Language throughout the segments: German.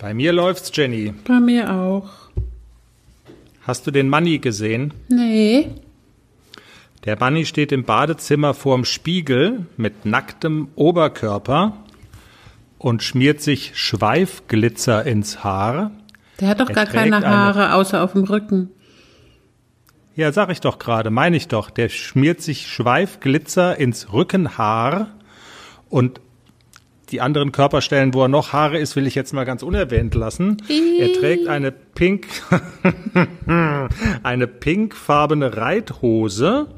Bei mir läuft's, Jenny. Bei mir auch. Hast du den Manni gesehen? Nee. Der Manni steht im Badezimmer vorm Spiegel mit nacktem Oberkörper und schmiert sich Schweifglitzer ins Haar. Der hat doch Er gar keine eine- Haare außer auf dem Rücken. Ja, sag ich doch gerade, meine ich doch. Der schmiert sich Schweifglitzer ins Rückenhaar und die anderen Körperstellen, wo er noch Haare ist, will ich jetzt mal ganz unerwähnt lassen. Er trägt eine pink, eine pinkfarbene Reithose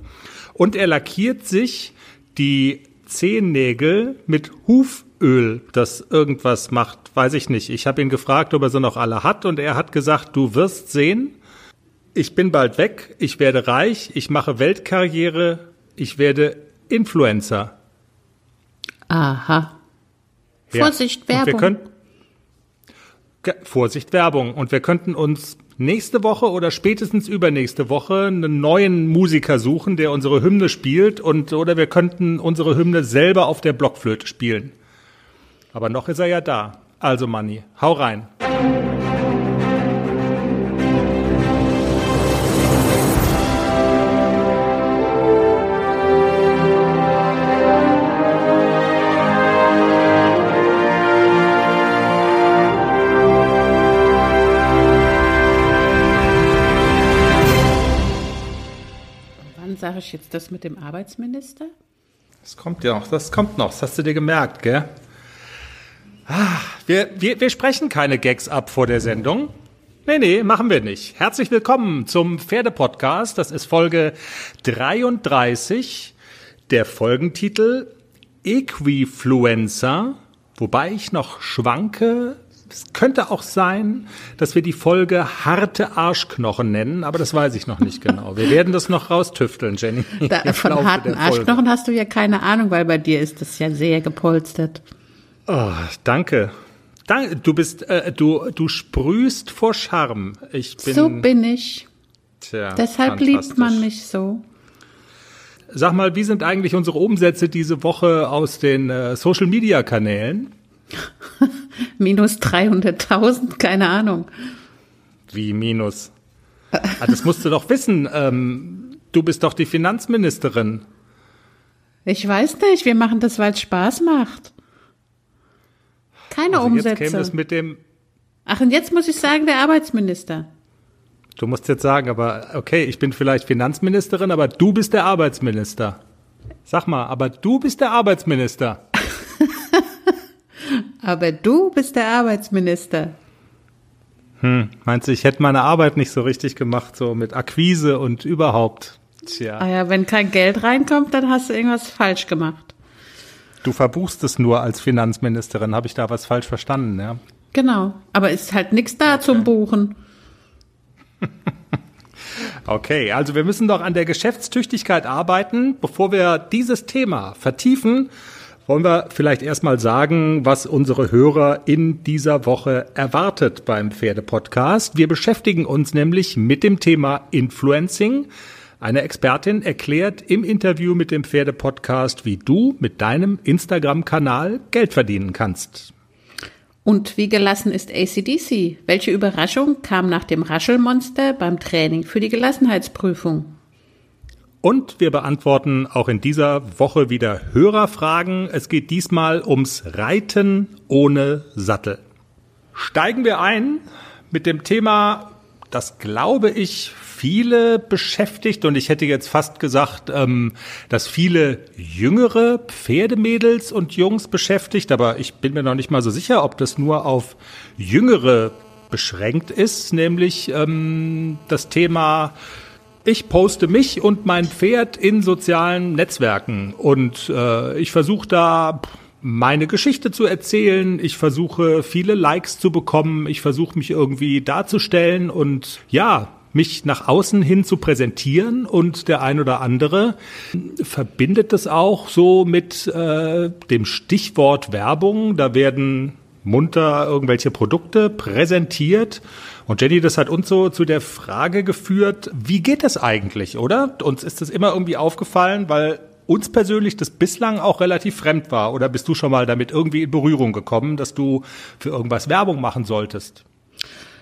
und er lackiert sich die Zehennägel mit Huföl, das irgendwas macht, weiß ich nicht. Ich habe ihn gefragt, ob er sie noch alle hat und er hat gesagt, du wirst sehen, ich bin bald weg, ich werde reich, ich mache Weltkarriere, ich werde Influencer. Aha. Ja. Vorsicht, Werbung. können, Ge- Vorsicht, Werbung. Und wir könnten uns nächste Woche oder spätestens übernächste Woche einen neuen Musiker suchen, der unsere Hymne spielt und oder wir könnten unsere Hymne selber auf der Blockflöte spielen. Aber noch ist er ja da. Also Manni, hau rein. Ich jetzt das mit dem Arbeitsminister? Das kommt ja noch, das kommt noch, das hast du dir gemerkt, gell? Ah, wir, wir, wir sprechen keine Gags ab vor der Sendung. Nee, nee, machen wir nicht. Herzlich willkommen zum Pferdepodcast. Das ist Folge 33. Der Folgentitel Equifluencer, wobei ich noch schwanke. Es könnte auch sein, dass wir die Folge harte Arschknochen nennen, aber das weiß ich noch nicht genau. Wir werden das noch raustüfteln, Jenny. Da, von Laufe harten. Arschknochen hast du ja keine Ahnung, weil bei dir ist das ja sehr gepolstert. Oh, danke. Danke. Du bist, äh, du, du sprühst vor Charme. Ich bin. so bin ich. tja, Deshalb liebt man mich so. Sag mal, wie sind eigentlich unsere Umsätze diese Woche aus den äh, Social Media Kanälen? Minus 300.000, keine Ahnung. Wie minus? Ah, das musst du doch wissen. Ähm, du bist doch die Finanzministerin. Ich weiß nicht, wir machen das, weil es Spaß macht. Keine Also jetzt käme das Umsätze. mit dem. Ach, und jetzt muss ich sagen, der Arbeitsminister. Du musst jetzt sagen, aber okay, ich bin vielleicht Finanzministerin, aber du bist der Arbeitsminister. Sag mal, aber du bist der Arbeitsminister. Aber du bist der Arbeitsminister. Meinst du, ich hätte meine Arbeit nicht so richtig gemacht, so mit Akquise und überhaupt? Tja, Ah ja, wenn kein Geld reinkommt, dann hast du irgendwas falsch gemacht. du verbuchst es nur als Finanzministerin. Habe ich da was falsch verstanden, ja? Genau. Aber ist halt nichts da zum Buchen. Okay, also wir müssen doch an der Geschäftstüchtigkeit arbeiten. Bevor wir dieses Thema vertiefen, wollen wir vielleicht erstmal sagen, was unsere Hörer in dieser Woche erwartet beim Pferdepodcast. Wir beschäftigen uns nämlich mit dem Thema Influencing. Eine Expertin erklärt im Interview mit dem Pferdepodcast, wie du mit deinem Instagram-Kanal Geld verdienen kannst. Und wie gelassen ist ACDC? Welche Überraschung kam nach dem Raschelmonster beim Training für die Gelassenheitsprüfung? Und wir beantworten auch in dieser Woche wieder Hörerfragen. Es geht diesmal ums Reiten ohne Sattel. Steigen wir ein mit dem Thema, das glaube ich viele beschäftigt und ich hätte jetzt fast gesagt, ähm, dass viele jüngere Pferdemädels und Jungs beschäftigt, aber ich bin mir noch nicht mal so sicher, ob das nur auf jüngere beschränkt ist, nämlich ähm, das Thema ich poste mich und mein Pferd in sozialen Netzwerken und äh, ich versuche da meine Geschichte zu erzählen. Ich versuche viele Likes zu bekommen. Ich versuche mich irgendwie darzustellen und ja, mich nach außen hin zu präsentieren und der ein oder andere verbindet es auch so mit äh, dem Stichwort Werbung. Da werden munter irgendwelche Produkte präsentiert. Und Jenny, das hat uns so zu der Frage geführt, wie geht das eigentlich, oder? Uns ist das immer irgendwie aufgefallen, weil uns persönlich das bislang auch relativ fremd war. Oder bist du schon mal damit irgendwie in Berührung gekommen, dass du für irgendwas Werbung machen solltest?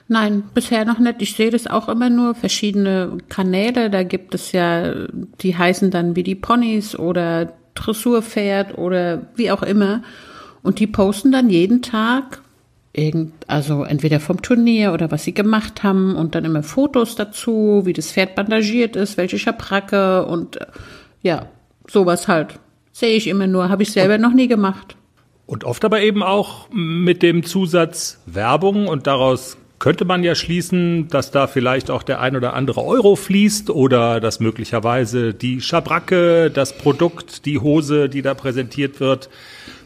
Nein, bisher noch nicht. Ich sehe das auch immer nur verschiedene Kanäle. Da gibt es ja, die heißen dann wie die Ponys oder Dressurpferd oder wie auch immer. Und die posten dann jeden Tag irgend, also entweder vom Turnier oder was sie gemacht haben und dann immer Fotos dazu, wie das Pferd bandagiert ist, welche Schabracke und ja, sowas halt. Sehe ich immer nur, habe ich selber noch nie gemacht. Und oft aber eben auch mit dem Zusatz Werbung und daraus könnte man ja schließen, dass da vielleicht auch der ein oder andere Euro fließt oder dass möglicherweise die Schabracke, das Produkt, die Hose, die da präsentiert wird,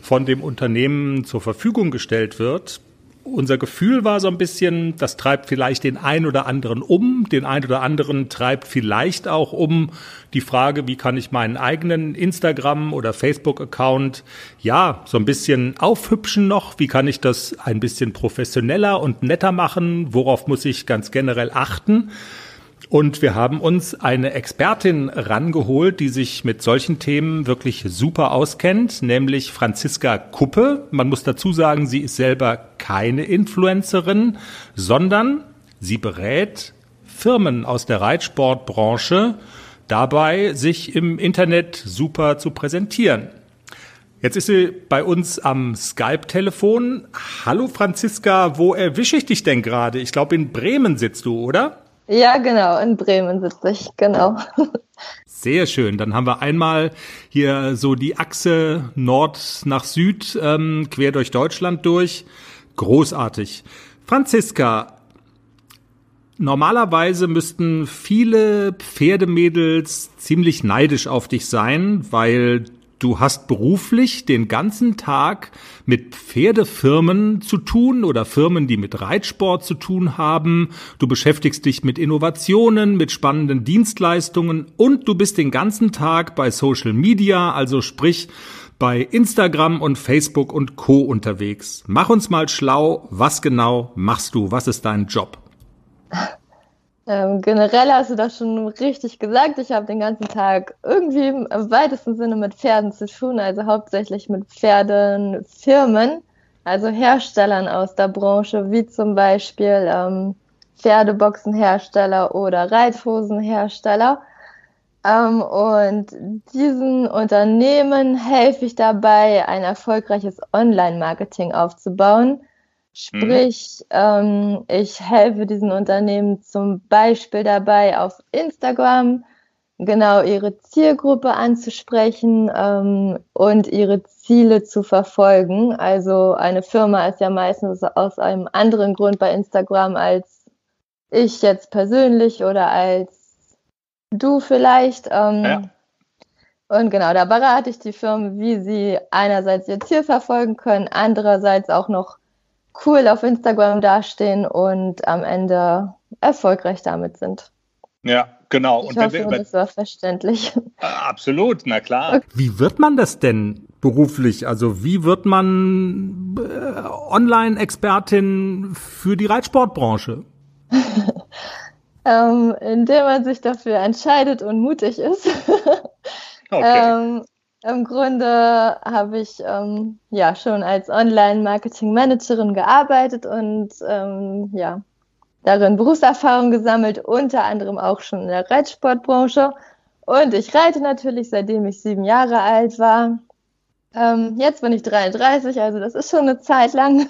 von dem Unternehmen zur Verfügung gestellt wird. Unser Gefühl war so ein bisschen, das treibt vielleicht den ein oder anderen um, den ein oder anderen treibt vielleicht auch um die Frage, wie kann ich meinen eigenen Instagram oder Facebook-Account ja so ein bisschen aufhübschen noch, wie kann ich das ein bisschen professioneller und netter machen, worauf muss ich ganz generell achten. Und wir haben uns eine Expertin rangeholt, die sich mit solchen Themen wirklich super auskennt, nämlich Franziska Kuppe. Man muss dazu sagen, sie ist selber keine Influencerin, sondern sie berät Firmen aus der Reitsportbranche dabei, sich im Internet super zu präsentieren. Jetzt ist sie bei uns am Skype-Telefon. Hallo Franziska, wo erwische ich dich denn gerade? Ich glaube, in Bremen sitzt du, oder? Ja, genau, in Bremen sitze ich, genau. Sehr schön. Dann haben wir einmal hier so die Achse Nord nach Süd ähm, quer durch Deutschland durch. Großartig. Franziska, normalerweise müssten viele Pferdemädels ziemlich neidisch auf dich sein, weil Du hast beruflich den ganzen Tag mit Pferdefirmen zu tun oder Firmen, die mit Reitsport zu tun haben. Du beschäftigst dich mit Innovationen, mit spannenden Dienstleistungen und du bist den ganzen Tag bei Social Media, also sprich bei Instagram und Facebook und Co unterwegs. Mach uns mal schlau, was genau machst du? Was ist dein Job? Ähm, generell hast du das schon richtig gesagt. Ich habe den ganzen Tag irgendwie im weitesten Sinne mit Pferden zu tun, also hauptsächlich mit Pferdenfirmen, also Herstellern aus der Branche, wie zum Beispiel ähm, Pferdeboxenhersteller oder Reithosenhersteller. Ähm, und diesen Unternehmen helfe ich dabei, ein erfolgreiches Online-Marketing aufzubauen Sprich, mhm. ähm, ich helfe diesen Unternehmen zum Beispiel dabei, auf Instagram genau ihre Zielgruppe anzusprechen ähm, und ihre Ziele zu verfolgen. Also eine Firma ist ja meistens aus einem anderen Grund bei Instagram als ich jetzt persönlich oder als du vielleicht. Ähm, ja. Und genau, da berate ich die Firmen, wie sie einerseits ihr Ziel verfolgen können, andererseits auch noch cool auf Instagram dastehen und am Ende erfolgreich damit sind. Ja, genau. Ich und hoffe, wir, das war verständlich. Absolut, na klar. Okay. Wie wird man das denn beruflich? Also wie wird man äh, Online-Expertin für die Reitsportbranche? ähm, indem man sich dafür entscheidet und mutig ist. okay. Ähm, im Grunde habe ich ähm, ja schon als Online-Marketing-Managerin gearbeitet und ähm, ja darin Berufserfahrung gesammelt, unter anderem auch schon in der Reitsportbranche. Und ich reite natürlich, seitdem ich sieben Jahre alt war. Ähm, jetzt bin ich 33, also das ist schon eine Zeit lang.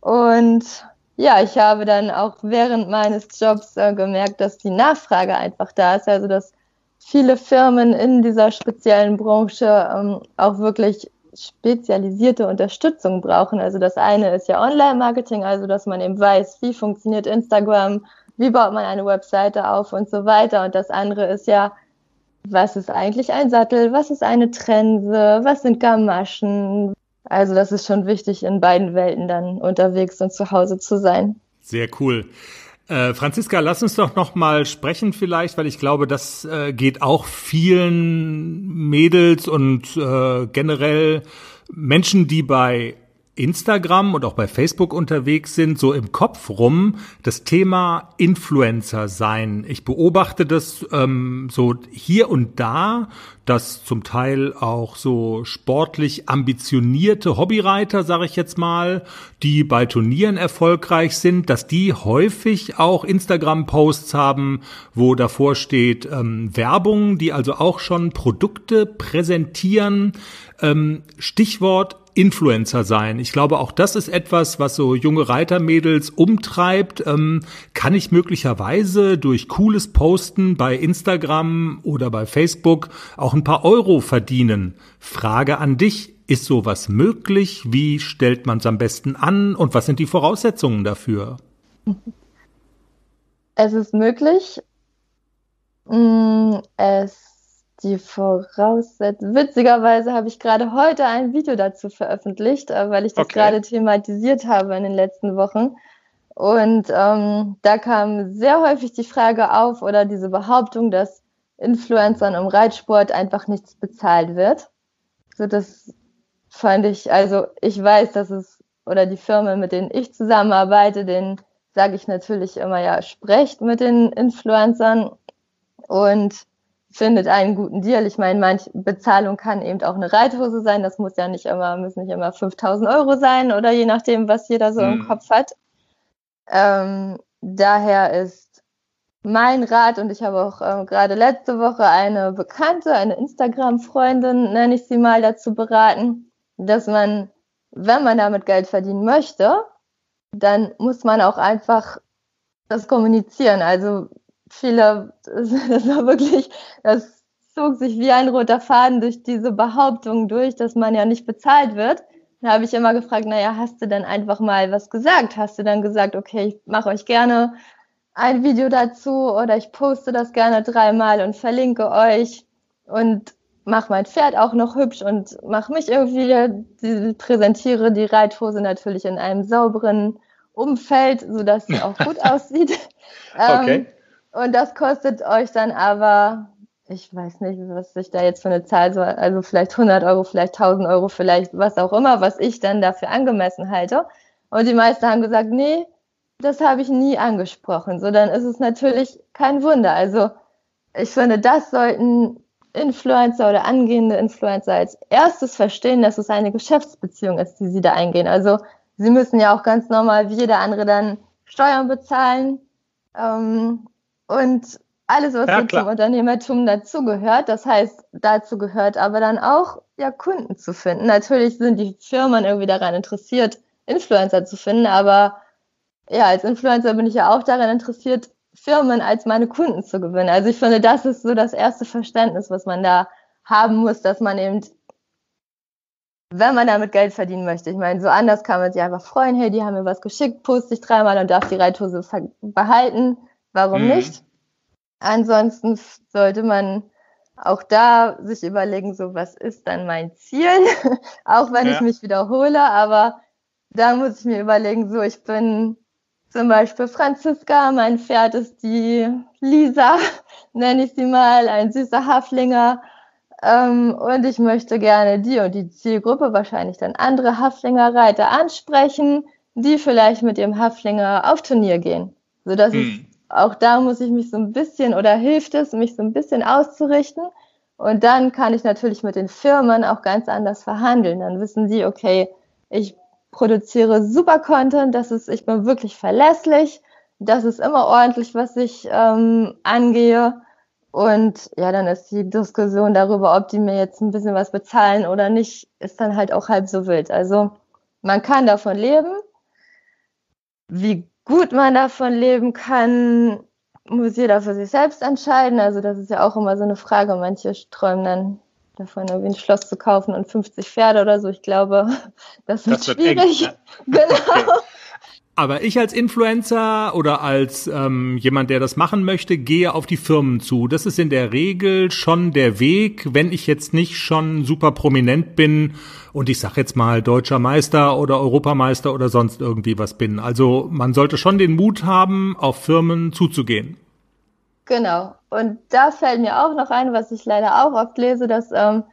Und ja, ich habe dann auch während meines Jobs äh, gemerkt, dass die Nachfrage einfach da ist. Also dass viele Firmen in dieser speziellen Branche ähm, auch wirklich spezialisierte Unterstützung brauchen. Also das eine ist ja Online-Marketing, also dass man eben weiß, wie funktioniert Instagram, wie baut man eine Webseite auf und so weiter. Und das andere ist ja, was ist eigentlich ein Sattel, was ist eine Trense, was sind Gamaschen. Also das ist schon wichtig, in beiden Welten dann unterwegs und zu Hause zu sein. Sehr cool. Äh, Franziska, lass uns doch noch mal sprechen vielleicht, weil ich glaube, das äh, geht auch vielen Mädels und äh, generell Menschen, die bei Instagram und auch bei Facebook unterwegs sind, so im Kopf rum das Thema Influencer sein. Ich beobachte das ähm, so hier und da, dass zum Teil auch so sportlich ambitionierte Hobbyreiter, sage ich jetzt mal, die bei Turnieren erfolgreich sind, dass die häufig auch Instagram-Posts haben, wo davor steht ähm, Werbung, die also auch schon Produkte präsentieren. Ähm, Stichwort Influencer sein. Ich glaube, auch das ist etwas, was so junge Reitermädels umtreibt. Ähm, kann ich möglicherweise durch cooles Posten bei Instagram oder bei Facebook auch ein paar Euro verdienen? Frage an dich. Ist sowas möglich? Wie stellt man es am besten an? Und was sind die Voraussetzungen dafür? Es ist möglich. Mm, es die Voraussetzung. Witzigerweise habe ich gerade heute ein Video dazu veröffentlicht, äh, weil ich das okay. gerade thematisiert habe in den letzten Wochen. Und ähm, da kam sehr häufig die Frage auf oder diese Behauptung, dass Influencern im Reitsport einfach nichts bezahlt wird. So, das fand ich, also ich weiß, dass es, oder die Firmen, mit denen ich zusammenarbeite, denen sage ich natürlich immer, ja, sprecht mit den Influencern. Und findet einen guten Deal. Ich meine, manch Bezahlung kann eben auch eine Reithose sein. Das muss ja nicht immer, müssen nicht immer 5000 Euro sein oder je nachdem, was jeder so mhm. im Kopf hat. Ähm, daher ist mein Rat und ich habe auch ähm, gerade letzte Woche eine Bekannte, eine Instagram-Freundin, nenne ich sie mal, dazu beraten, dass man, wenn man damit Geld verdienen möchte, dann muss man auch einfach das kommunizieren. Also viele, das war wirklich, das zog sich wie ein roter Faden durch diese Behauptung durch, dass man ja nicht bezahlt wird. Da habe ich immer gefragt, naja, hast du denn einfach mal was gesagt? Hast du dann gesagt, okay, ich mache euch gerne ein Video dazu oder ich poste das gerne dreimal und verlinke euch und mache mein Pferd auch noch hübsch und mache mich irgendwie, präsentiere die Reithose natürlich in einem sauberen Umfeld, sodass sie auch gut aussieht. okay. Ähm, und das kostet euch dann aber, ich weiß nicht, was ich da jetzt für eine Zahl so, also vielleicht 100 Euro, vielleicht 1000 Euro, vielleicht was auch immer, was ich dann dafür angemessen halte. Und die meisten haben gesagt, nee, das habe ich nie angesprochen. So, dann ist es natürlich kein Wunder. Also, ich finde, das sollten Influencer oder angehende Influencer als erstes verstehen, dass es eine Geschäftsbeziehung ist, die sie da eingehen. Also, sie müssen ja auch ganz normal wie jeder andere dann Steuern bezahlen. Ähm, und alles, was ja, zum Unternehmertum dazugehört. Das heißt, dazu gehört aber dann auch, ja, Kunden zu finden. Natürlich sind die Firmen irgendwie daran interessiert, Influencer zu finden, aber ja, als Influencer bin ich ja auch daran interessiert, Firmen als meine Kunden zu gewinnen. Also ich finde, das ist so das erste Verständnis, was man da haben muss, dass man eben, wenn man damit Geld verdienen möchte, ich meine, so anders kann man sich einfach freuen, hey, die haben mir was geschickt, poste ich dreimal und darf die Reithose behalten Warum mhm. nicht? Ansonsten sollte man auch da sich überlegen, so was ist dann mein Ziel, auch wenn ja. ich mich wiederhole, aber da muss ich mir überlegen, so ich bin zum Beispiel Franziska, mein Pferd ist die Lisa, nenne ich sie mal, ein süßer Haflinger. Ähm, und ich möchte gerne die und die Zielgruppe, wahrscheinlich dann andere Haflingerreiter ansprechen, die vielleicht mit ihrem Haflinger auf Turnier gehen. So dass hm. es auch da muss ich mich so ein bisschen oder hilft es, mich so ein bisschen auszurichten. Und dann kann ich natürlich mit den Firmen auch ganz anders verhandeln. Dann wissen sie, okay, ich produziere super Content, das ist, ich bin wirklich verlässlich, das ist immer ordentlich, was ich ähm, angehe. Und ja, dann ist die Diskussion darüber, ob die mir jetzt ein bisschen was bezahlen oder nicht, ist dann halt auch halb so wild. Also man kann davon leben. Wie gut man davon leben kann, muss jeder für sich selbst entscheiden. Also das ist ja auch immer so eine Frage. Manche träumen dann davon, irgendwie ein Schloss zu kaufen und 50 Pferde oder so. Ich glaube, das wird, das wird schwierig. Eng, ne? Genau. Aber ich als Influencer oder als ähm, jemand, der das machen möchte, gehe auf die Firmen zu. Das ist in der Regel schon der Weg, wenn ich jetzt nicht schon super prominent bin und ich sag jetzt mal deutscher Meister oder Europameister oder sonst irgendwie was bin. Also man sollte schon den Mut haben, auf Firmen zuzugehen. Genau. Und da fällt mir auch noch ein, was ich leider auch oft lese, dass ähm,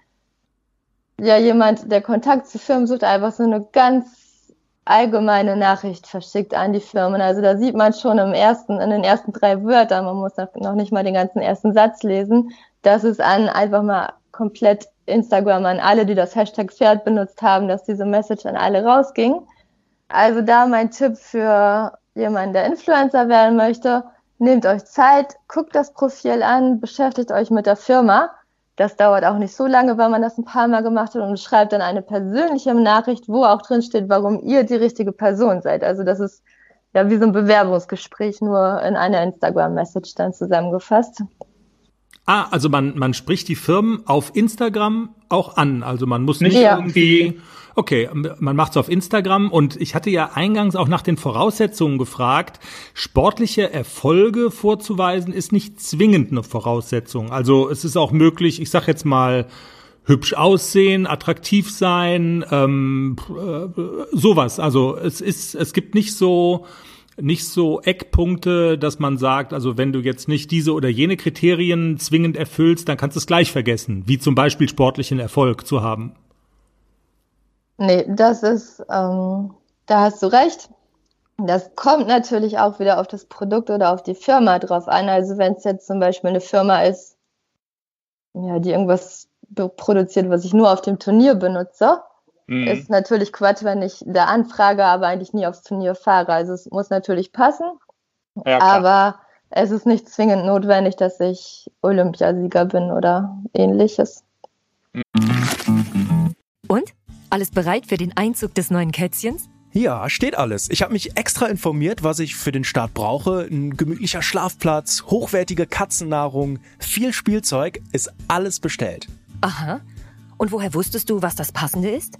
ja jemand, der Kontakt zu Firmen sucht, einfach so eine ganz allgemeine Nachricht verschickt an die Firmen. Also da sieht man schon im ersten, in den ersten drei Wörtern, man muss noch nicht mal den ganzen ersten Satz lesen, dass es an einfach mal komplett Instagram an alle, die das Hashtag Pferd benutzt haben, dass diese Message an alle rausging. Also da mein Tipp für jemanden, der Influencer werden möchte, nehmt euch Zeit, guckt das Profil an, beschäftigt euch mit der Firma. Das dauert auch nicht so lange, weil man das ein paar Mal gemacht hat und schreibt dann eine persönliche Nachricht, wo auch drin steht, warum ihr die richtige Person seid. Also das ist ja wie so ein Bewerbungsgespräch, nur in einer Instagram-Message dann zusammengefasst. Ah, also man, man spricht die Firmen auf Instagram auch an. Also man muss nicht ja. irgendwie, okay, man macht es auf Instagram und ich hatte ja eingangs auch nach den Voraussetzungen gefragt. Sportliche Erfolge vorzuweisen ist nicht zwingend eine Voraussetzung. Also es ist auch möglich, ich sag jetzt mal, hübsch aussehen, attraktiv sein, ähm, äh, sowas. Also es ist, es gibt nicht so, nicht so Eckpunkte, dass man sagt, also wenn du jetzt nicht diese oder jene Kriterien zwingend erfüllst, dann kannst du es gleich vergessen, wie zum Beispiel sportlichen Erfolg zu haben. Nee, das ist, ähm, da hast du recht. Das kommt natürlich auch wieder auf das Produkt oder auf die Firma drauf an. Also wenn es jetzt zum Beispiel eine Firma ist, ja, die irgendwas produziert, was ich nur auf dem Turnier benutze, Mhm. Ist natürlich Quatsch, wenn ich da anfrage, aber eigentlich nie aufs Turnier fahre. Also es muss natürlich passen. Ja, aber es ist nicht zwingend notwendig, dass ich Olympiasieger bin oder ähnliches. Und? Alles bereit für den Einzug des neuen Kätzchens? Ja, steht alles. Ich habe mich extra informiert, was ich für den Start brauche. Ein gemütlicher Schlafplatz, hochwertige Katzennahrung, viel Spielzeug, ist alles bestellt. Aha. Und woher wusstest du, was das Passende ist?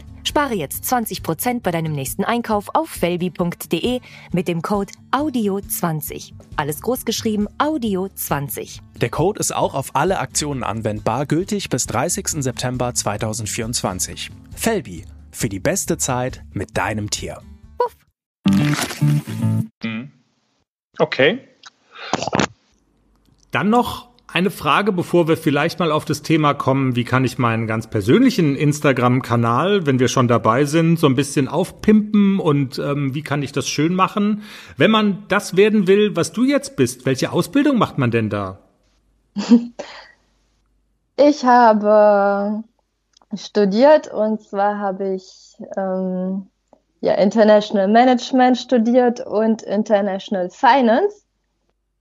Spare jetzt 20% bei deinem nächsten Einkauf auf felbi.de mit dem Code AUDIO20. Alles großgeschrieben AUDIO20. Der Code ist auch auf alle Aktionen anwendbar, gültig bis 30. September 2024. Felbi, für die beste Zeit mit deinem Tier. Puff. Okay. Dann noch eine Frage, bevor wir vielleicht mal auf das Thema kommen, wie kann ich meinen ganz persönlichen Instagram-Kanal, wenn wir schon dabei sind, so ein bisschen aufpimpen und ähm, wie kann ich das schön machen? Wenn man das werden will, was du jetzt bist, welche Ausbildung macht man denn da? Ich habe studiert und zwar habe ich ähm, ja, International Management studiert und International Finance.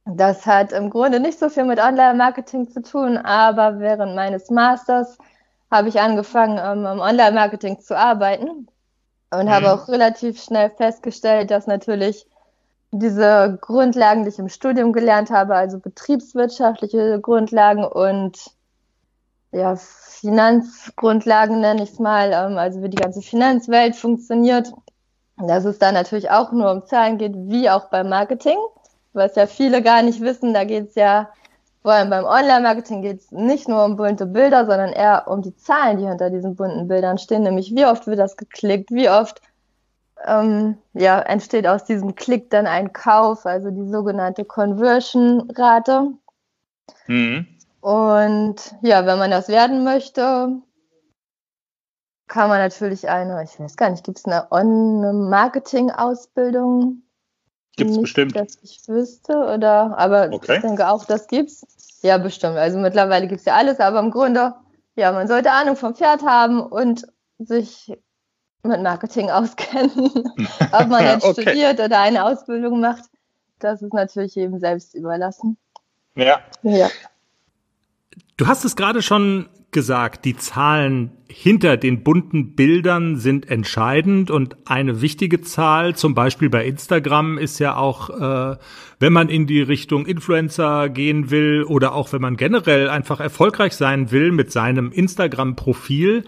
Das hat im Grunde nicht so viel mit Online-Marketing zu tun, aber während meines Masters habe ich angefangen, ähm, im Online-Marketing zu arbeiten und mhm. habe auch relativ schnell festgestellt, dass natürlich diese Grundlagen, die ich im Studium gelernt habe, also betriebswirtschaftliche Grundlagen und ja, Finanzgrundlagen nenne ich es mal, ähm, also wie die ganze Finanzwelt funktioniert, dass es da natürlich auch nur um Zahlen geht, wie auch beim Marketing was ja viele gar nicht wissen, da geht es ja, vor allem beim Online-Marketing geht es nicht nur um bunte Bilder, sondern eher um die Zahlen, die hinter diesen bunten Bildern stehen, nämlich wie oft wird das geklickt, wie oft ähm, ja, entsteht aus diesem Klick dann ein Kauf, also die sogenannte Conversion-Rate. Mhm. Und ja, wenn man das werden möchte, kann man natürlich eine, ich weiß gar nicht, gibt es eine On-Marketing-Ausbildung? Gibt's Nicht, bestimmt. Dass ich wüsste, oder, aber okay. ich denke auch, das gibt's. Ja, bestimmt. Also mittlerweile gibt's ja alles, aber im Grunde, ja, man sollte Ahnung vom Pferd haben und sich mit Marketing auskennen. Ob man jetzt okay. studiert oder eine Ausbildung macht, das ist natürlich jedem selbst überlassen. Ja. ja. Du hast es gerade schon gesagt, die Zahlen hinter den bunten Bildern sind entscheidend und eine wichtige Zahl, zum Beispiel bei Instagram, ist ja auch, äh, wenn man in die Richtung Influencer gehen will oder auch wenn man generell einfach erfolgreich sein will mit seinem Instagram-Profil,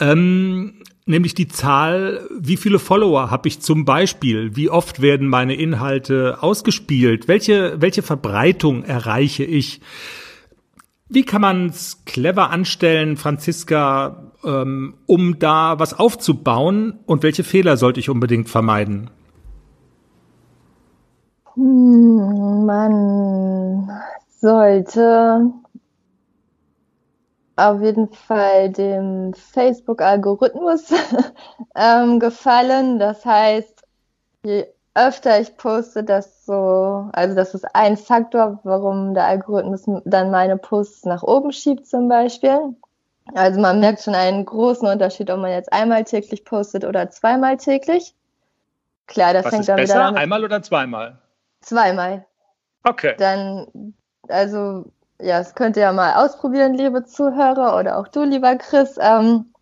ähm, nämlich die Zahl, wie viele Follower habe ich zum Beispiel, wie oft werden meine Inhalte ausgespielt, welche, welche Verbreitung erreiche ich. Wie kann man es clever anstellen, Franziska, ähm, um da was aufzubauen? Und welche Fehler sollte ich unbedingt vermeiden? Man sollte auf jeden Fall dem Facebook-Algorithmus ähm, gefallen. Das heißt, je öfter ich poste, das so, also das ist ein Faktor, warum der Algorithmus dann meine Posts nach oben schiebt zum Beispiel. Also man merkt schon einen großen Unterschied, ob man jetzt einmal täglich postet oder zweimal täglich. Klar, das Was fängt ist dann besser, wieder damit, einmal oder zweimal? Zweimal. Okay. Dann, also ja, das könnt ihr ja mal ausprobieren, liebe Zuhörer oder auch du, lieber Chris. Ähm,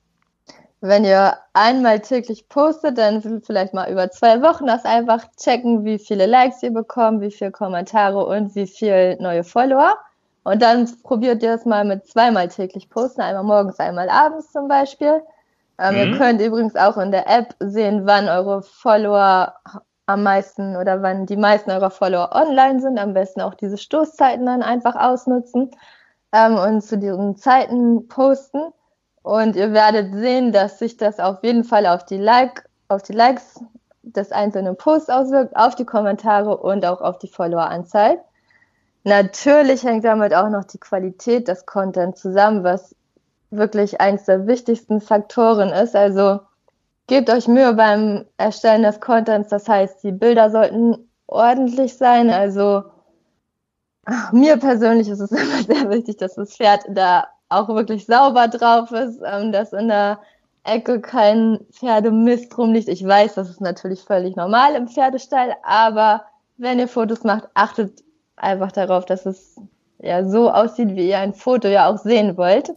wenn ihr einmal täglich postet, dann vielleicht mal über zwei Wochen das einfach checken, wie viele Likes ihr bekommt, wie viele Kommentare und wie viele neue Follower. Und dann probiert ihr es mal mit zweimal täglich posten, einmal morgens, einmal abends zum Beispiel. Ähm, mhm. Ihr könnt übrigens auch in der App sehen, wann eure Follower am meisten oder wann die meisten eurer Follower online sind. Am besten auch diese Stoßzeiten dann einfach ausnutzen ähm, und zu diesen Zeiten posten. Und ihr werdet sehen, dass sich das auf jeden Fall auf die Like, auf die Likes des einzelnen Posts auswirkt, auf die Kommentare und auch auf die Followeranzahl. Natürlich hängt damit auch noch die Qualität des Content zusammen, was wirklich eins der wichtigsten Faktoren ist. Also gebt euch Mühe beim Erstellen des Contents. Das heißt, die Bilder sollten ordentlich sein. Also mir persönlich ist es immer sehr wichtig, dass das Pferd da auch wirklich sauber drauf ist, ähm, dass in der Ecke kein Pferdemist rumliegt. Ich weiß, das ist natürlich völlig normal im Pferdestall, aber wenn ihr Fotos macht, achtet einfach darauf, dass es ja so aussieht, wie ihr ein Foto ja auch sehen wollt.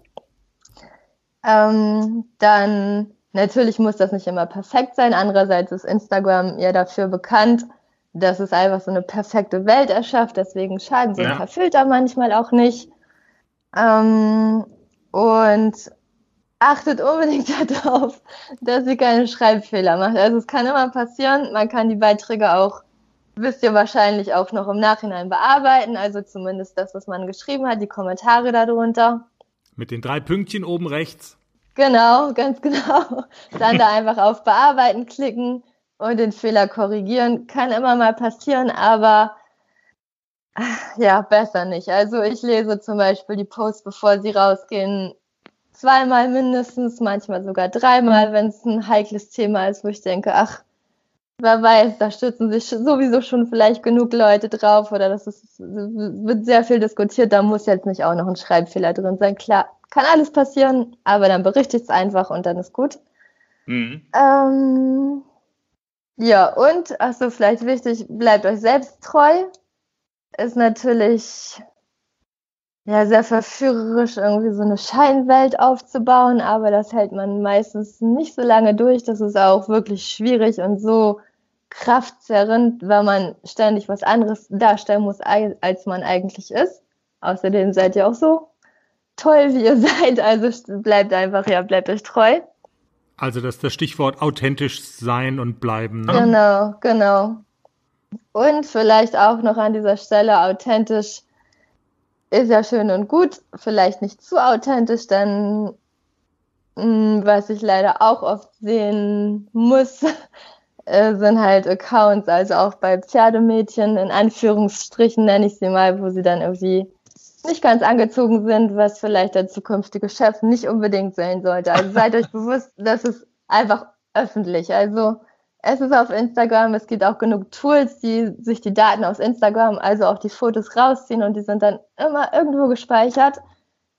Ähm, dann natürlich muss das nicht immer perfekt sein. Andererseits ist Instagram ja dafür bekannt, dass es einfach so eine perfekte Welt erschafft. Deswegen schaden so ein ja. paar Filter manchmal auch nicht. Ähm, und achtet unbedingt darauf, dass ihr keine Schreibfehler macht. Also es kann immer passieren, man kann die Beiträge auch, wisst ihr wahrscheinlich auch noch im Nachhinein bearbeiten, also zumindest das, was man geschrieben hat, die Kommentare darunter. Mit den drei Pünktchen oben rechts. Genau, ganz genau. Dann da einfach auf Bearbeiten klicken und den Fehler korrigieren. Kann immer mal passieren, aber ja, besser nicht. Also ich lese zum Beispiel die Posts, bevor sie rausgehen, zweimal mindestens, manchmal sogar dreimal, wenn es ein heikles Thema ist, wo ich denke, ach, wer weiß, da stützen sich sowieso schon vielleicht genug Leute drauf oder das ist, wird sehr viel diskutiert, da muss jetzt nicht auch noch ein Schreibfehler drin sein. Klar, kann alles passieren, aber dann berichtet es einfach und dann ist gut. Mhm. Ähm, ja, und, achso, vielleicht wichtig, bleibt euch selbst treu ist natürlich ja sehr verführerisch, irgendwie so eine Scheinwelt aufzubauen, aber das hält man meistens nicht so lange durch. Das ist auch wirklich schwierig und so kraftzerrend, weil man ständig was anderes darstellen muss, als man eigentlich ist. Außerdem seid ihr auch so toll, wie ihr seid. Also bleibt einfach, ja, bleibt euch treu. Also das ist das Stichwort authentisch sein und bleiben. Ne? Genau, genau. Und vielleicht auch noch an dieser Stelle authentisch ist ja schön und gut, vielleicht nicht zu authentisch, denn hm, was ich leider auch oft sehen muss, äh, sind halt Accounts, also auch bei Pferdemädchen, in Anführungsstrichen nenne ich sie mal, wo sie dann irgendwie nicht ganz angezogen sind, was vielleicht der zukünftige Chef nicht unbedingt sein sollte. Also seid euch bewusst, das ist einfach öffentlich. Also es ist auf Instagram, es gibt auch genug Tools, die sich die Daten aus Instagram, also auch die Fotos rausziehen und die sind dann immer irgendwo gespeichert.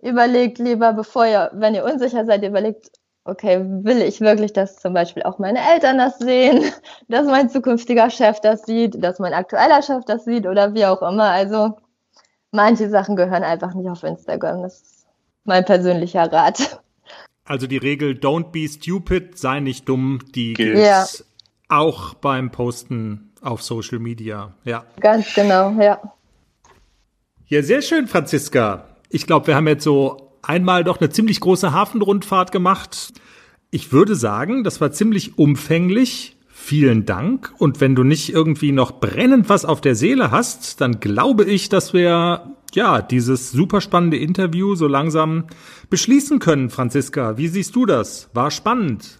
Überlegt lieber, bevor ihr, wenn ihr unsicher seid, überlegt, okay, will ich wirklich, dass zum Beispiel auch meine Eltern das sehen, dass mein zukünftiger Chef das sieht, dass mein aktueller Chef das sieht oder wie auch immer. Also manche Sachen gehören einfach nicht auf Instagram. Das mein persönlicher Rat. Also die Regel Don't be stupid, sei nicht dumm, die gilt ja. Auch beim Posten auf Social Media. Ja. Ganz genau, ja. Ja, sehr schön, Franziska. Ich glaube, wir haben jetzt so einmal doch eine ziemlich große Hafenrundfahrt gemacht. Ich würde sagen, das war ziemlich umfänglich. Vielen Dank. Und wenn du nicht irgendwie noch brennend was auf der Seele hast, dann glaube ich, dass wir ja dieses super spannende Interview so langsam beschließen können, Franziska. Wie siehst du das? War spannend.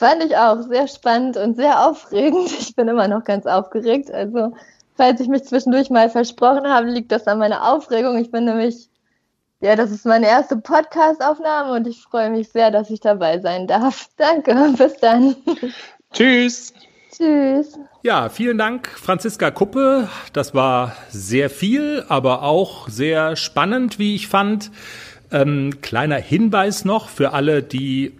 Fand ich auch sehr spannend und sehr aufregend. Ich bin immer noch ganz aufgeregt. Also, falls ich mich zwischendurch mal versprochen habe, liegt das an meiner Aufregung. Ich bin nämlich, ja, das ist meine erste Podcast-Aufnahme und ich freue mich sehr, dass ich dabei sein darf. Danke, bis dann. Tschüss. Tschüss. Ja, vielen Dank, Franziska Kuppe. Das war sehr viel, aber auch sehr spannend, wie ich fand. Ähm, kleiner Hinweis noch für alle, die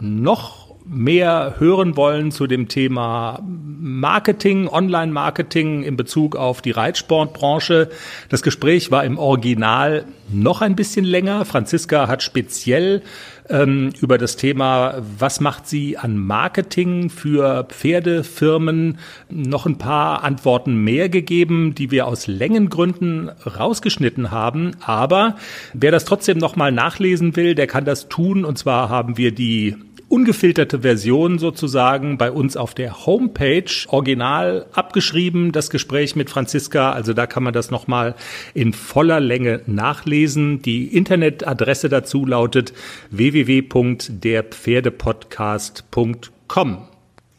noch mehr hören wollen zu dem Thema Marketing, Online-Marketing in Bezug auf die Reitsportbranche. Das Gespräch war im Original noch ein bisschen länger. Franziska hat speziell ähm, über das Thema, was macht sie an Marketing für Pferdefirmen, noch ein paar Antworten mehr gegeben, die wir aus Längengründen rausgeschnitten haben. Aber wer das trotzdem nochmal nachlesen will, der kann das tun. Und zwar haben wir die ungefilterte Version sozusagen bei uns auf der Homepage original abgeschrieben, das Gespräch mit Franziska. Also da kann man das nochmal in voller Länge nachlesen. Die Internetadresse dazu lautet www.derpferdepodcast.com.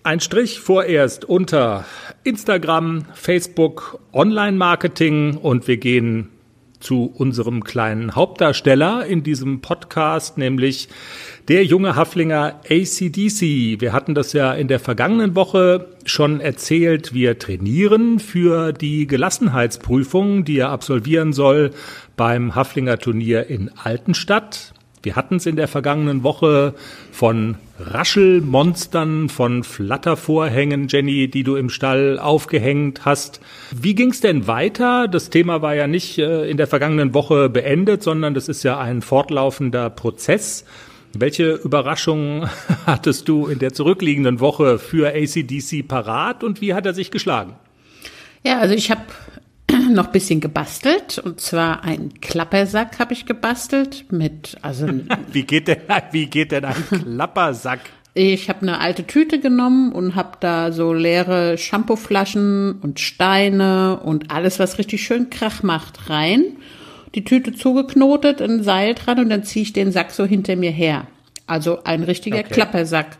Ein Strich vorerst unter Instagram, Facebook, Online-Marketing und wir gehen zu unserem kleinen Hauptdarsteller in diesem Podcast, nämlich der junge Haflinger ACDC. Wir hatten das ja in der vergangenen Woche schon erzählt. Wir trainieren für die Gelassenheitsprüfung, die er absolvieren soll beim Haflinger Turnier in Altenstadt. Wir hatten es in der vergangenen Woche von Raschelmonstern, von Flattervorhängen, Jenny, die du im Stall aufgehängt hast. Wie ging es denn weiter? Das Thema war ja nicht äh, in der vergangenen Woche beendet, sondern das ist ja ein fortlaufender Prozess. Welche Überraschungen hattest du in der zurückliegenden Woche für ACDC parat und wie hat er sich geschlagen? Ja, also ich habe noch ein bisschen gebastelt und zwar einen Klappersack habe ich gebastelt mit also wie geht denn wie geht denn ein Klappersack? Ich habe eine alte Tüte genommen und habe da so leere Shampooflaschen und Steine und alles was richtig schön Krach macht rein die Tüte zugeknotet, ein Seil dran und dann ziehe ich den Sack so hinter mir her. Also ein richtiger okay. Klappersack.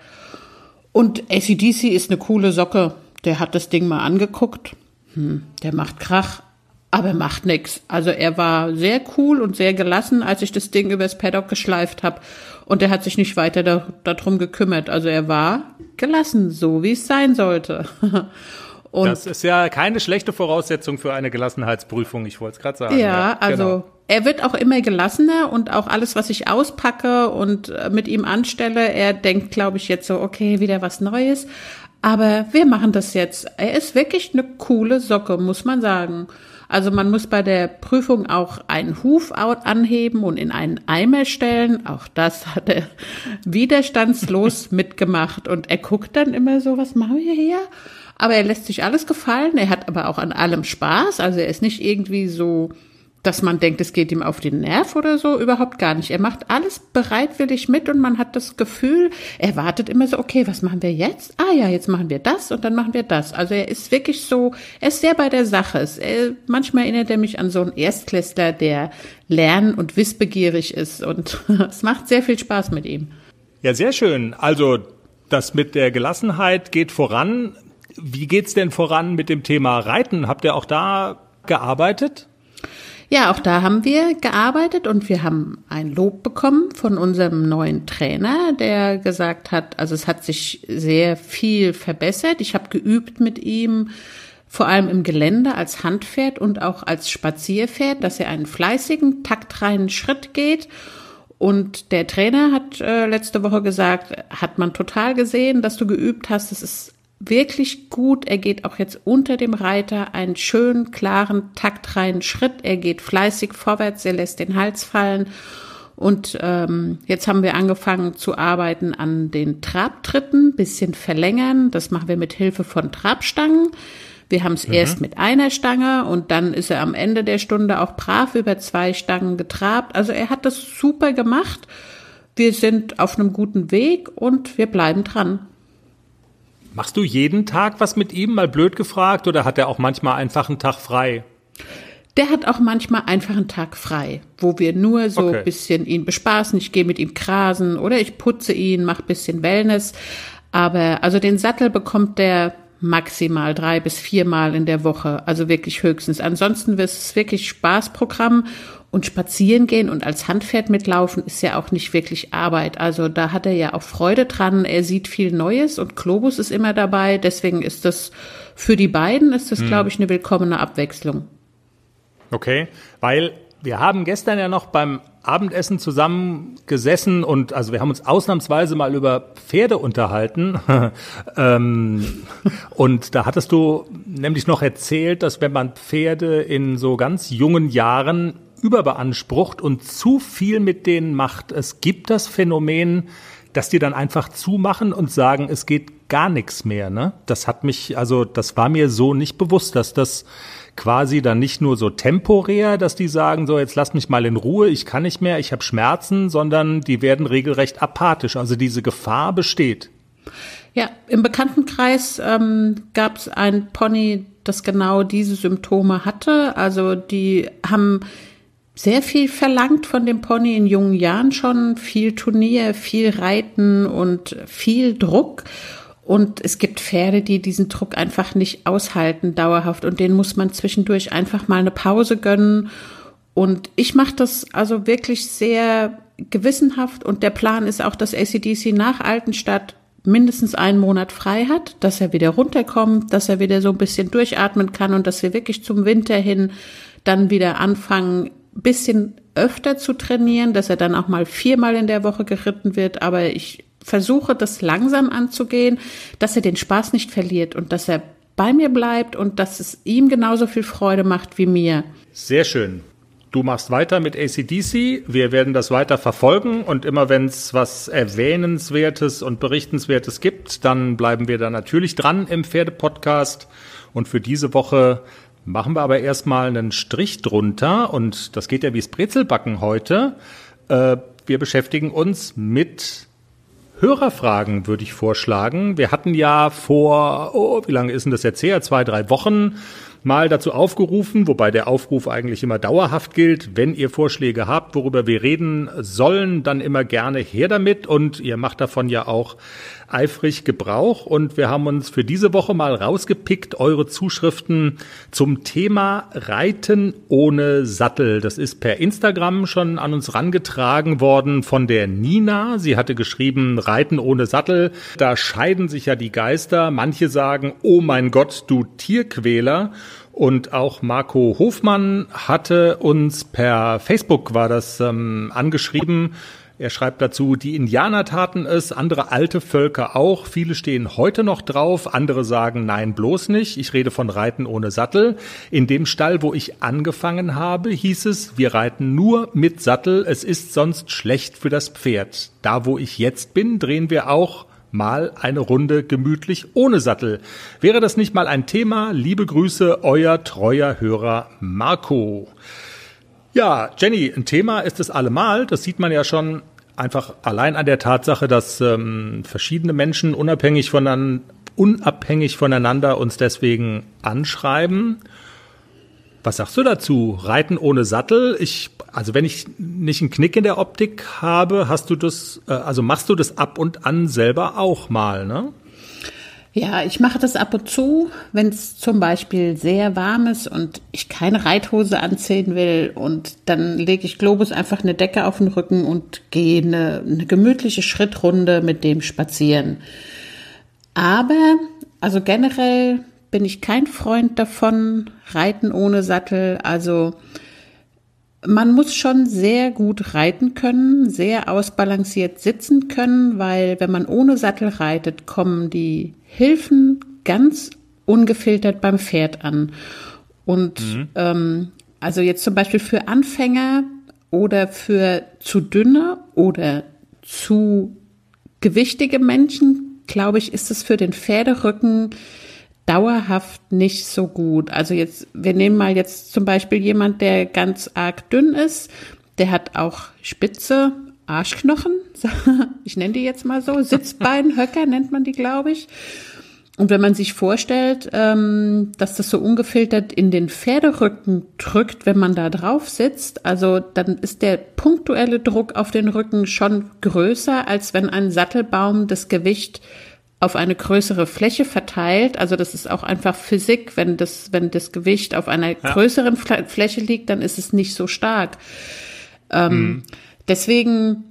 Und ACDC ist eine coole Socke. Der hat das Ding mal angeguckt. Hm, der macht Krach, aber macht nix. Also er war sehr cool und sehr gelassen, als ich das Ding übers Paddock geschleift habe. Und er hat sich nicht weiter da, darum gekümmert. Also er war gelassen, so wie es sein sollte. Und das ist ja keine schlechte Voraussetzung für eine Gelassenheitsprüfung, ich wollte es gerade sagen. Ja, ja also genau. er wird auch immer gelassener und auch alles, was ich auspacke und äh, mit ihm anstelle, er denkt, glaube ich, jetzt so, okay, wieder was Neues. Aber wir machen das jetzt. Er ist wirklich eine coole Socke, muss man sagen. Also man muss bei der Prüfung auch einen Huf anheben und in einen Eimer stellen. Auch das hat er widerstandslos mitgemacht. Und er guckt dann immer so, was machen wir hier? Aber er lässt sich alles gefallen. Er hat aber auch an allem Spaß. Also er ist nicht irgendwie so, dass man denkt, es geht ihm auf den Nerv oder so. Überhaupt gar nicht. Er macht alles bereitwillig mit und man hat das Gefühl, er wartet immer so, okay, was machen wir jetzt? Ah ja, jetzt machen wir das und dann machen wir das. Also er ist wirklich so, er ist sehr bei der Sache. Er, manchmal erinnert er mich an so einen Erstklässler, der lern- und wissbegierig ist und es macht sehr viel Spaß mit ihm. Ja, sehr schön. Also das mit der Gelassenheit geht voran. Wie geht's denn voran mit dem Thema Reiten? Habt ihr auch da gearbeitet? Ja, auch da haben wir gearbeitet und wir haben ein Lob bekommen von unserem neuen Trainer, der gesagt hat, also es hat sich sehr viel verbessert. Ich habe geübt mit ihm, vor allem im Gelände als Handpferd und auch als Spazierpferd, dass er einen fleißigen, taktreinen Schritt geht. Und der Trainer hat äh, letzte Woche gesagt, hat man total gesehen, dass du geübt hast. Es ist wirklich gut. Er geht auch jetzt unter dem Reiter einen schönen, klaren, taktreinen Schritt. Er geht fleißig vorwärts, er lässt den Hals fallen. Und ähm, jetzt haben wir angefangen zu arbeiten an den Trabtritten, bisschen verlängern. Das machen wir mit Hilfe von Trabstangen. Wir haben es mhm. erst mit einer Stange und dann ist er am Ende der Stunde auch brav über zwei Stangen getrabt. Also er hat das super gemacht. Wir sind auf einem guten Weg und wir bleiben dran. Machst du jeden Tag was mit ihm, mal blöd gefragt, oder hat er auch manchmal einfach einen Tag frei? Der hat auch manchmal einfach einen Tag frei, wo wir nur so okay. bisschen ihn bespaßen. Ich gehe mit ihm grasen oder ich putze ihn, mache bisschen Wellness. Aber also den Sattel bekommt der maximal drei bis viermal in der Woche, also wirklich höchstens. Ansonsten wird es wirklich Spaßprogramm und spazieren gehen und als Handpferd mitlaufen ist ja auch nicht wirklich Arbeit. Also da hat er ja auch Freude dran. Er sieht viel Neues und Globus ist immer dabei. Deswegen ist das für die beiden ist das, hm. glaube ich, eine willkommene Abwechslung. Okay, weil wir haben gestern ja noch beim Abendessen zusammen gesessen und also wir haben uns ausnahmsweise mal über Pferde unterhalten. ähm, und da hattest du nämlich noch erzählt, dass wenn man Pferde in so ganz jungen Jahren überbeansprucht und zu viel mit denen macht, es gibt das Phänomen, dass die dann einfach zumachen und sagen, es geht gar nichts mehr. Ne? Das hat mich, also das war mir so nicht bewusst, dass das quasi dann nicht nur so temporär, dass die sagen, so jetzt lass mich mal in Ruhe, ich kann nicht mehr, ich habe Schmerzen, sondern die werden regelrecht apathisch. Also diese Gefahr besteht. Ja, im Bekanntenkreis ähm, gab es ein Pony, das genau diese Symptome hatte. Also die haben sehr viel verlangt von dem Pony in jungen Jahren schon, viel Turnier, viel Reiten und viel Druck. Und es gibt Pferde, die diesen Druck einfach nicht aushalten dauerhaft und denen muss man zwischendurch einfach mal eine Pause gönnen. Und ich mache das also wirklich sehr gewissenhaft und der Plan ist auch, dass ACDC nach Altenstadt mindestens einen Monat frei hat, dass er wieder runterkommt, dass er wieder so ein bisschen durchatmen kann und dass wir wirklich zum Winter hin dann wieder anfangen, bisschen öfter zu trainieren, dass er dann auch mal viermal in der Woche geritten wird. Aber ich versuche das langsam anzugehen, dass er den Spaß nicht verliert und dass er bei mir bleibt und dass es ihm genauso viel Freude macht wie mir. Sehr schön. Du machst weiter mit ACDC. Wir werden das weiter verfolgen und immer wenn es was Erwähnenswertes und Berichtenswertes gibt, dann bleiben wir da natürlich dran im Pferdepodcast. Und für diese Woche machen wir aber erstmal einen Strich drunter und das geht ja wie Brezelbacken heute. Äh, wir beschäftigen uns mit Hörerfragen würde ich vorschlagen. Wir hatten ja vor, oh, wie lange ist denn das jetzt her? Zwei, drei Wochen mal dazu aufgerufen, wobei der Aufruf eigentlich immer dauerhaft gilt. Wenn ihr Vorschläge habt, worüber wir reden sollen, dann immer gerne her damit und ihr macht davon ja auch eifrig Gebrauch und wir haben uns für diese Woche mal rausgepickt eure Zuschriften zum Thema Reiten ohne Sattel. Das ist per Instagram schon an uns rangetragen worden von der Nina. Sie hatte geschrieben Reiten ohne Sattel. Da scheiden sich ja die Geister. Manche sagen, oh mein Gott, du Tierquäler. Und auch Marco Hofmann hatte uns per Facebook war das ähm, angeschrieben. Er schreibt dazu, die Indianer taten es, andere alte Völker auch. Viele stehen heute noch drauf, andere sagen nein, bloß nicht. Ich rede von Reiten ohne Sattel. In dem Stall, wo ich angefangen habe, hieß es, wir reiten nur mit Sattel. Es ist sonst schlecht für das Pferd. Da, wo ich jetzt bin, drehen wir auch mal eine Runde gemütlich ohne Sattel. Wäre das nicht mal ein Thema? Liebe Grüße, euer treuer Hörer Marco. Ja, Jenny, ein Thema ist es allemal. Das sieht man ja schon einfach allein an der Tatsache, dass ähm, verschiedene Menschen unabhängig, voneinander, unabhängig voneinander uns deswegen anschreiben. Was sagst du dazu? Reiten ohne Sattel? Ich, also wenn ich nicht einen Knick in der Optik habe, hast du das, äh, also machst du das ab und an selber auch mal, ne? Ja, ich mache das ab und zu, wenn es zum Beispiel sehr warm ist und ich keine Reithose anziehen will und dann lege ich Globus einfach eine Decke auf den Rücken und gehe eine, eine gemütliche Schrittrunde mit dem spazieren. Aber, also generell bin ich kein Freund davon, Reiten ohne Sattel. Also man muss schon sehr gut reiten können, sehr ausbalanciert sitzen können, weil wenn man ohne Sattel reitet, kommen die Hilfen ganz ungefiltert beim Pferd an. Und mhm. ähm, also jetzt zum Beispiel für Anfänger oder für zu dünne oder zu gewichtige Menschen, glaube ich, ist es für den Pferderücken dauerhaft nicht so gut. Also jetzt, wir nehmen mal jetzt zum Beispiel jemand, der ganz arg dünn ist, der hat auch spitze Arschknochen, ich nenne die jetzt mal so, Sitzbeinhöcker nennt man die, glaube ich. Und wenn man sich vorstellt, ähm, dass das so ungefiltert in den Pferderücken drückt, wenn man da drauf sitzt, also dann ist der punktuelle Druck auf den Rücken schon größer, als wenn ein Sattelbaum das Gewicht auf eine größere Fläche verteilt. Also das ist auch einfach Physik. Wenn das, wenn das Gewicht auf einer ja. größeren Fläche liegt, dann ist es nicht so stark. Ähm, mhm. Deswegen,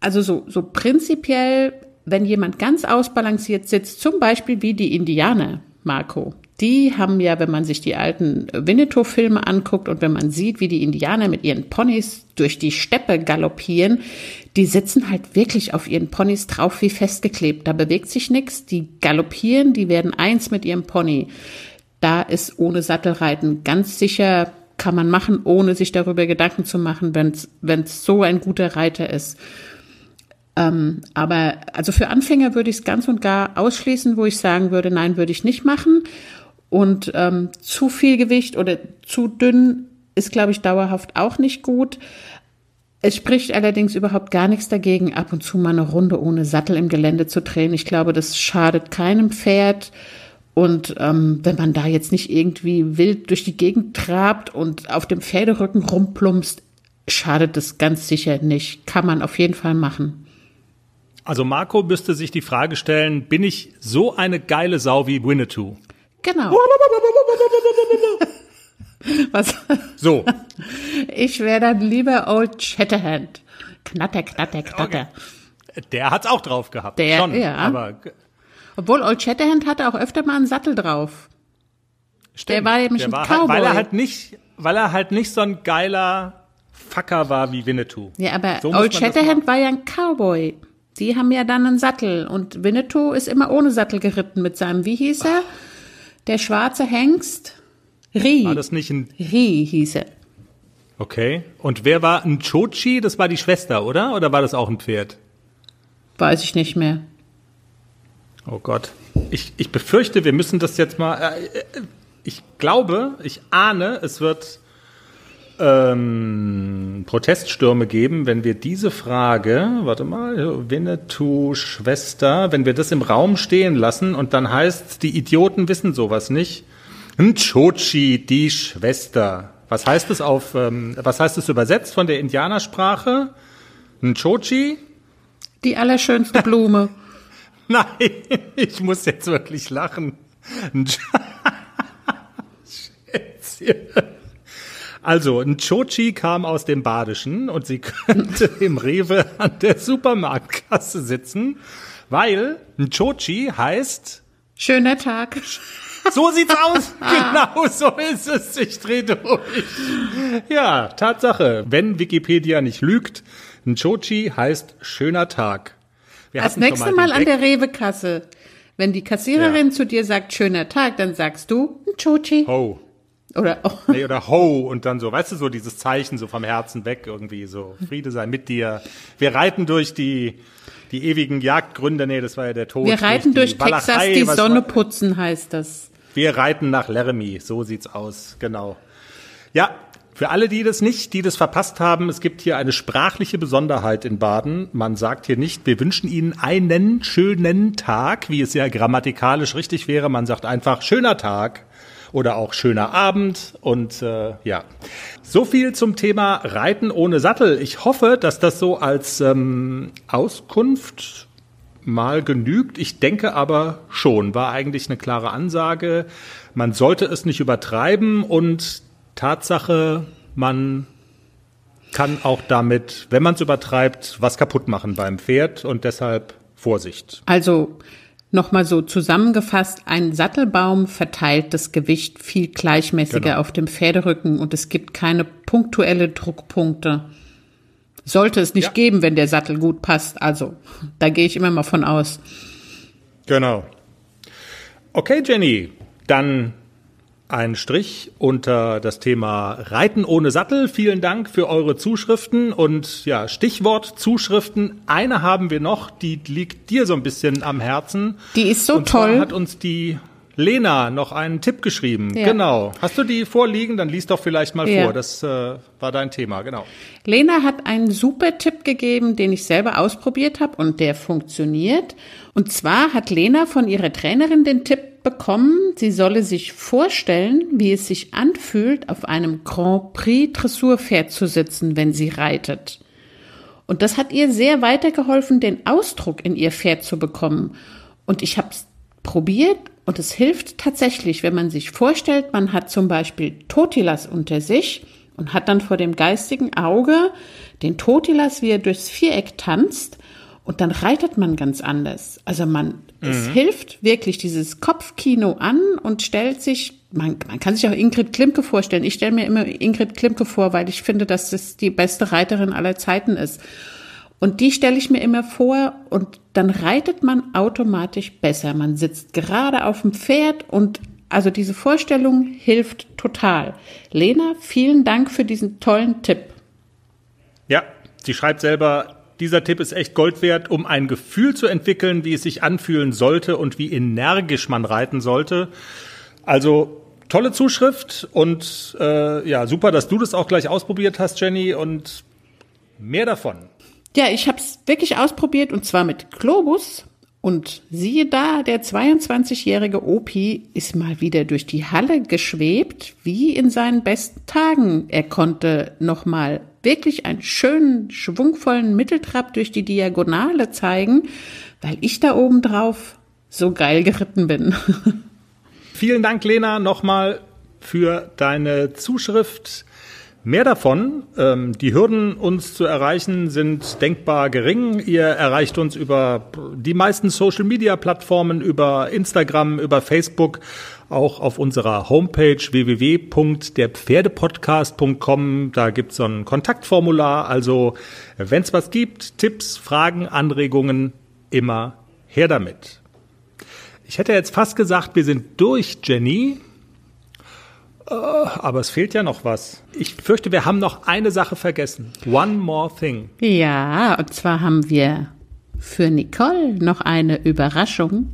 also so, so prinzipiell wenn jemand ganz ausbalanciert sitzt, zum Beispiel wie die Indianer, Marco, die haben ja, wenn man sich die alten Winnetou-Filme anguckt und wenn man sieht, wie die Indianer mit ihren Ponys durch die Steppe galoppieren, die sitzen halt wirklich auf ihren Ponys drauf wie festgeklebt. Da bewegt sich nichts. Die galoppieren, die werden eins mit ihrem Pony. Da ist ohne Sattelreiten ganz sicher, kann man machen, ohne sich darüber Gedanken zu machen, wenn es so ein guter Reiter ist. Ähm, aber also für Anfänger würde ich es ganz und gar ausschließen, wo ich sagen würde, nein, würde ich nicht machen. Und ähm, zu viel Gewicht oder zu dünn ist, glaube ich, dauerhaft auch nicht gut. Es spricht allerdings überhaupt gar nichts dagegen, ab und zu mal eine Runde ohne Sattel im Gelände zu drehen. Ich glaube, das schadet keinem Pferd. Und ähm, wenn man da jetzt nicht irgendwie wild durch die Gegend trabt und auf dem Pferderücken rumplumpst, schadet das ganz sicher nicht. Kann man auf jeden Fall machen. Also Marco müsste sich die Frage stellen, bin ich so eine geile Sau wie Winnetou? Genau. Was? So. Ich wäre dann lieber Old Shatterhand. Knatter, knatter, knatter. Okay. Der hat's auch drauf gehabt. Der, Schon, ja. Aber Obwohl Old Shatterhand hatte auch öfter mal einen Sattel drauf. Stimmt, der war nämlich der ein Cowboy. Halt, weil er halt nicht, weil er halt nicht so ein geiler Fucker war wie Winnetou. Ja, aber so Old Shatterhand war ja ein Cowboy. Die haben ja dann einen Sattel und Winnetou ist immer ohne Sattel geritten mit seinem, wie hieß er? Der schwarze Hengst? Ri. War das nicht ein... Ri hieß er. Okay. Und wer war ein Chochi? Das war die Schwester, oder? Oder war das auch ein Pferd? Weiß ich nicht mehr. Oh Gott. Ich, ich befürchte, wir müssen das jetzt mal. Äh, äh ich glaube, ich ahne, es wird ähm, Proteststürme geben, wenn wir diese Frage, warte mal, Winnetou Schwester, wenn wir das im Raum stehen lassen und dann heißt, die Idioten wissen sowas nicht. Nchochi, die Schwester. Was heißt es auf, ähm, was heißt es übersetzt von der Indianersprache? Nchochi? Die allerschönste Blume. Nein, ich muss jetzt wirklich lachen. Schätzchen. Also, ein Chochi kam aus dem Badischen und sie könnte im Rewe an der Supermarktkasse sitzen, weil ein Chochi heißt Schöner Tag. So sieht's aus. genau so ist es. Ich drehe durch. Ja, Tatsache. Wenn Wikipedia nicht lügt, ein Chochi heißt schöner Tag. Wir Als nächstes Mal, mal an der Rewe-Kasse. Wenn die Kassiererin ja. zu dir sagt, schöner Tag, dann sagst du, ein Chochi. Ho. Oder, oh. nee, oder Ho und dann so, weißt du, so dieses Zeichen so vom Herzen weg irgendwie, so Friede sei mit dir. Wir reiten durch die, die ewigen Jagdgründe, nee, das war ja der Tod. Wir reiten durch, durch Texas die Sonne putzen, heißt das. Wir reiten nach Laramie, so sieht's aus, genau. Ja, für alle, die das nicht, die das verpasst haben, es gibt hier eine sprachliche Besonderheit in Baden. Man sagt hier nicht, wir wünschen Ihnen einen schönen Tag, wie es ja grammatikalisch richtig wäre. Man sagt einfach schöner Tag oder auch schöner Abend. Und äh, ja, so viel zum Thema Reiten ohne Sattel. Ich hoffe, dass das so als ähm, Auskunft mal genügt. Ich denke aber schon, war eigentlich eine klare Ansage. Man sollte es nicht übertreiben und Tatsache, man kann auch damit, wenn man es übertreibt, was kaputt machen beim Pferd und deshalb Vorsicht. Also Nochmal so zusammengefasst, ein Sattelbaum verteilt das Gewicht viel gleichmäßiger genau. auf dem Pferderücken und es gibt keine punktuelle Druckpunkte. Sollte es nicht ja. geben, wenn der Sattel gut passt. Also, da gehe ich immer mal von aus. Genau. Okay, Jenny, dann ein Strich unter das Thema Reiten ohne Sattel. Vielen Dank für eure Zuschriften und ja, Stichwort Zuschriften. Eine haben wir noch, die liegt dir so ein bisschen am Herzen. Die ist so und toll. hat uns die Lena noch einen Tipp geschrieben. Ja. Genau. Hast du die vorliegen? Dann lies doch vielleicht mal Ja. vor. Das äh, war dein Thema, genau. Lena hat einen super Tipp gegeben, den ich selber ausprobiert habe und der funktioniert. Und zwar hat Lena von ihrer Trainerin den Tipp bekommen, sie solle sich vorstellen, wie es sich anfühlt, auf einem Grand Prix Dressurpferd zu sitzen, wenn sie reitet. Und das hat ihr sehr weitergeholfen, den Ausdruck in ihr Pferd zu bekommen. Und ich habe es probiert und es hilft tatsächlich, wenn man sich vorstellt, man hat zum Beispiel Totilas unter sich und hat dann vor dem geistigen Auge den Totilas, wie er durchs Viereck tanzt und dann reitet man ganz anders. Also man, es hilft wirklich dieses Kopfkino an und stellt sich, man, man kann sich auch Ingrid Klimke vorstellen. Ich stelle mir immer Ingrid Klimke vor, weil ich finde, dass das die beste Reiterin aller Zeiten ist. Und die stelle ich mir immer vor und dann reitet man automatisch besser. Man sitzt gerade auf dem Pferd und also diese Vorstellung hilft total. Lena, vielen Dank für diesen tollen Tipp. Ja, sie schreibt selber, dieser Tipp ist echt Gold wert, um ein Gefühl zu entwickeln, wie es sich anfühlen sollte und wie energisch man reiten sollte. Also tolle Zuschrift und äh, ja, super, dass du das auch gleich ausprobiert hast, Jenny, und mehr davon. Ja, ich habe es wirklich ausprobiert und zwar mit Globus. Und siehe da, der 22-jährige Opi ist mal wieder durch die Halle geschwebt, wie in seinen besten Tagen. Er konnte nochmal wirklich einen schönen, schwungvollen Mitteltrab durch die Diagonale zeigen, weil ich da oben drauf so geil geritten bin. Vielen Dank, Lena, nochmal für deine Zuschrift. Mehr davon. Ähm, die Hürden, uns zu erreichen, sind denkbar gering. Ihr erreicht uns über die meisten Social-Media-Plattformen, über Instagram, über Facebook, auch auf unserer Homepage www.derpferdepodcast.com. Da gibt's so ein Kontaktformular. Also, wenn es was gibt, Tipps, Fragen, Anregungen, immer her damit. Ich hätte jetzt fast gesagt, wir sind durch, Jenny. Äh, Aber es fehlt ja noch was. Ich fürchte, wir haben noch eine Sache vergessen. One more thing. Ja, und zwar haben wir für Nicole noch eine Überraschung.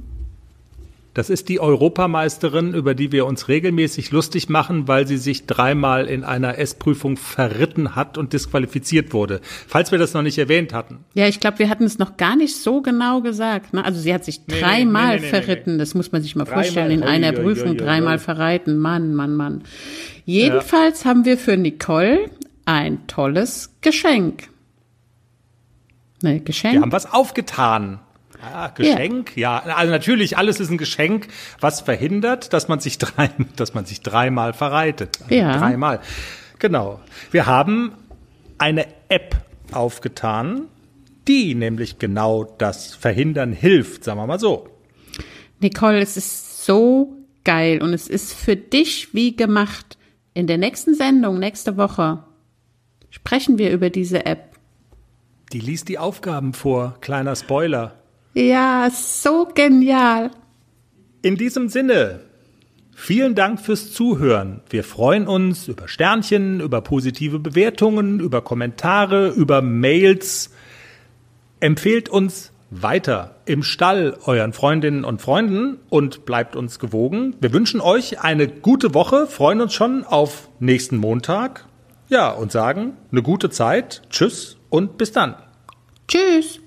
Das ist die Europameisterin, über die wir uns regelmäßig lustig machen, weil sie sich dreimal in einer S-Prüfung verritten hat und disqualifiziert wurde. Falls wir das noch nicht erwähnt hatten. Ja, ich glaube, wir hatten es noch gar nicht so genau gesagt. Ne? Also sie hat sich Nee, dreimal nee, nee, nee, nee, verritten. Das muss man sich mal Dreimal. vorstellen. In Ui, einer ui, Prüfung ui, dreimal verreiten. Mann, Mann, Mann. Jedenfalls haben wir für Nicole ein tolles Geschenk. Ne, Wir Geschenk? haben was aufgetan. Ah, Geschenk, ja. Also natürlich, alles ist ein Geschenk, was verhindert, dass man sich drei, dass man sich dreimal verreitet. Also Ja. Dreimal. Genau. Wir haben eine App aufgetan, die nämlich genau das Verhindern hilft, sagen wir mal so. Nicole, es ist so geil und es ist für dich wie gemacht. In der nächsten Sendung, nächste Woche, sprechen wir über diese App. Die liest die Aufgaben vor, kleiner Spoiler. Ja, so genial. In diesem Sinne, vielen Dank fürs Zuhören. Wir freuen uns über Sternchen, über positive Bewertungen, über Kommentare, über Mails. Empfehlt uns weiter im Stall euren Freundinnen und Freunden und bleibt uns gewogen. Wir wünschen euch eine gute Woche, freuen uns schon auf nächsten Montag. Ja, und sagen eine gute Zeit. Tschüss und bis dann. Tschüss.